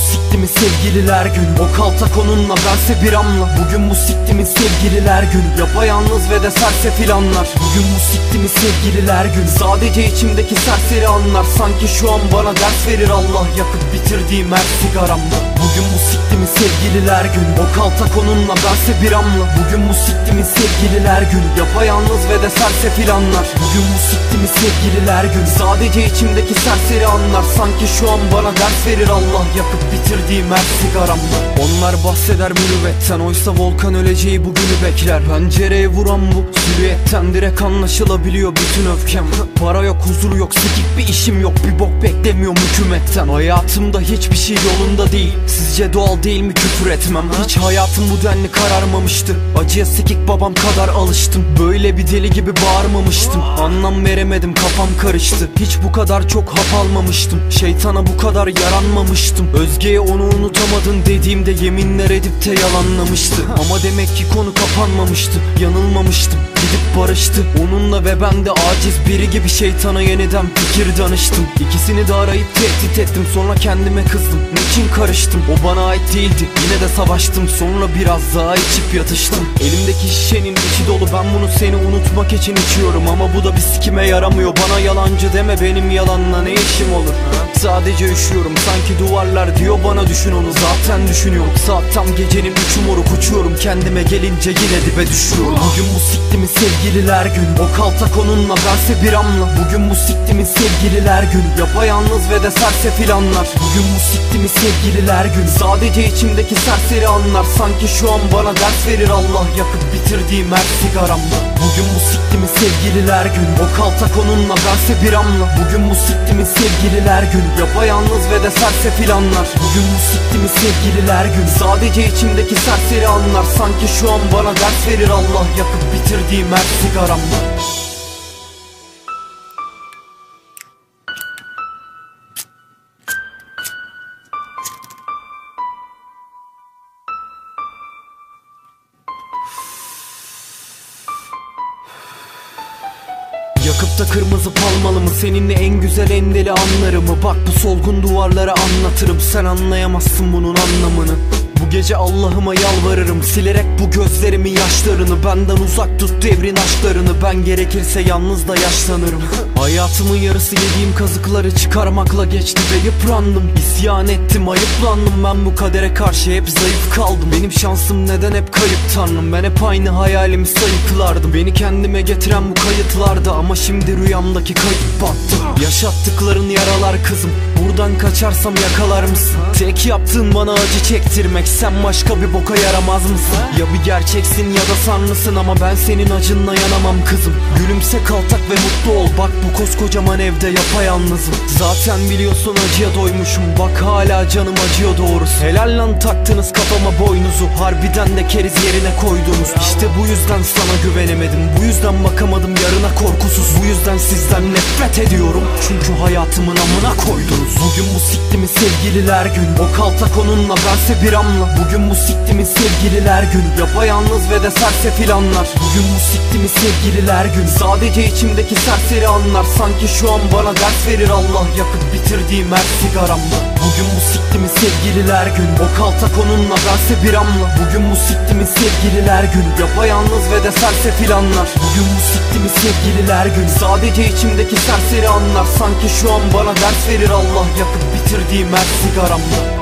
Bu sevgililer günü. O kaltak onunla bense bir anla. Bugün bu siktimin sevgililer günü. Yapayalnız ve de sersefil anlar Bugün bu siktimin sevgililer günü. Sadece içimdeki serseri anlar. Sanki şu an bana ders verir Allah. Yakıp bitirdiğim her sigaramda Bugün bu siktimin sevgililer günü. O kaltak onunla bense bir anla. Bugün bu sevgililer günü Yapayalnız ve de sersefil anlar. Bugün bu siktimin sevgililer günü? Sadece içimdeki serseri anlar. Sanki şu an bana ders verir Allah Yakıp bitirdiğim her sigaramda Onlar bahseder mürüvvetten Oysa volkan öleceği bugünü bekler. Pencereye vuran bu silüetten Direkt anlaşılabiliyor bütün öfkem. Para yok huzur yok sikik bir işim yok. Bir bok beklemiyorum hükümetten. Hayatımda hiçbir şey yolunda değil. Sizce doğal değil mi küfür etmem? Hiç hayatım bu denli kararmamıştı. Acıya sikik babam kadar alıştım. Böyle bir deli gibi bağırmamıştım. Anlam veremedim kafam karıştı. Hiç bu kadar çok hap almamıştım. Şeytana bu kadar yaranmamıştım. Özge'ye onu unutamadın dediğimde yeminler edip de yalanlamıştı. Ama demek ki konu kapanmamıştı Yanılmamıştım. Gidip barıştı. Onunla ve ben de aciz biri gibi şeytana yeniden fikir danıştım. İkisini de arayıp tehdit ettim. Sonra kendime kızdım. Niçin karıştım? O bana ait değildi. Yine de savaştım. Sonra biraz daha içip yatıştım. Elimdeki şişenin içi dolu. Ben bunu seni unutmak için içiyorum. Ama bu da bir sikime yaramıyor. Bana yalancı deme benim yalanla ne işim olur? Sadece üşüyorum. Sanki duvarlar diyor bana düşün onu. Zaten düşünüyorum. Saat tam gecenin üçü moruk uçuyorum. Kendime gelince yine dibe düşüyorum. Bugün bu siktimin sevgililer günü? O kaltak onunla bense bir anla. Bugün bu siktimin sevgililer günü? Yapayalnız ve de sersefil anlar Bugün bu siktimin sevgililer günü? Sadece içimdeki serseri anlar. Sanki şu an bana ders verir Allah. Yakıp bitirdiğim her sigaramda Bugün bu siktimin sevgililer günü? O kaltak onunla bense bir anla Bugün bu siktimin sevgililer günü? Yapayalnız ve de sersefil anlar Bugün bu siktimin sevgililer günü? Sadece içimdeki serseri anlar. Sanki şu an bana ders verir Allah. Yakıp bitirdiğim her sigaramda Yakıp da kırmızı palmalı mı? Seninle en güzel en deli anlarımı? Bak bu solgun duvarlara anlatırım. Sen anlayamazsın bunun anlamını bu gece Allah'ıma yalvarırım. Silerek bu gözlerimin yaşlarını. Benden uzak tut devrin aşklarını. Ben gerekirse yalnız da yaşlanırım. Hayatımın yarısı yediğim kazıkları çıkarmakla geçti ve yıprandım. İsyan ettim ayıplandım. Ben bu kadere karşı hep zayıf kaldım. Benim şansım neden hep kayıp tanrım? Ben hep aynı hayalimi sayıklardım. Beni kendime getiren bu kayıtlardı. Ama şimdi rüyamdaki kayıp battı Yaşattıkların yaralar kızım. Buradan kaçarsam yakalar mısın? Tek yaptığın bana acı çektirmek. Sen başka bir boka yaramaz mısın? Ya bir gerçeksin ya da sanlısın Ama ben senin acınla yanamam kızım. Gülümse kaltak ve mutlu ol. Bak bu koskocaman evde yapayalnızım. Zaten biliyorsun acıya doymuşum. Bak hala canım acıyor doğrusu. Helal lan taktınız kafama boynuzu. Harbiden de keriz yerine koydunuz. İşte bu yüzden sana güvenemedim. Bu yüzden bakamadım yarına korkusuz. Bu yüzden sizden nefret ediyorum Çünkü hayatımın amına koydunuz Bugün bu siktimin sevgililer günü? O kaltak onunla bense bir anla Bugün bu siktimin sevgililer günü? Yapayalnız ve de sersefil anlar Bugün bu siktimin sevgililer günü? Sadece içimdeki serseri anlar. Sanki şu an bana ders verir Allah Yakıp bitirdiğim her sigaramda Bugün bu siktimin sevgililer günü? O kaltak onunla bense bir anla. Bugün bu siktimin sevgililer günü? Yapayalnız ve de sersefil anlar Bugün bu siktimin sevgililer günü? Sadece içimdeki serseri anlar. Sanki şu an bana ders verir Allah Yakıp bitirdiğim her sigaramda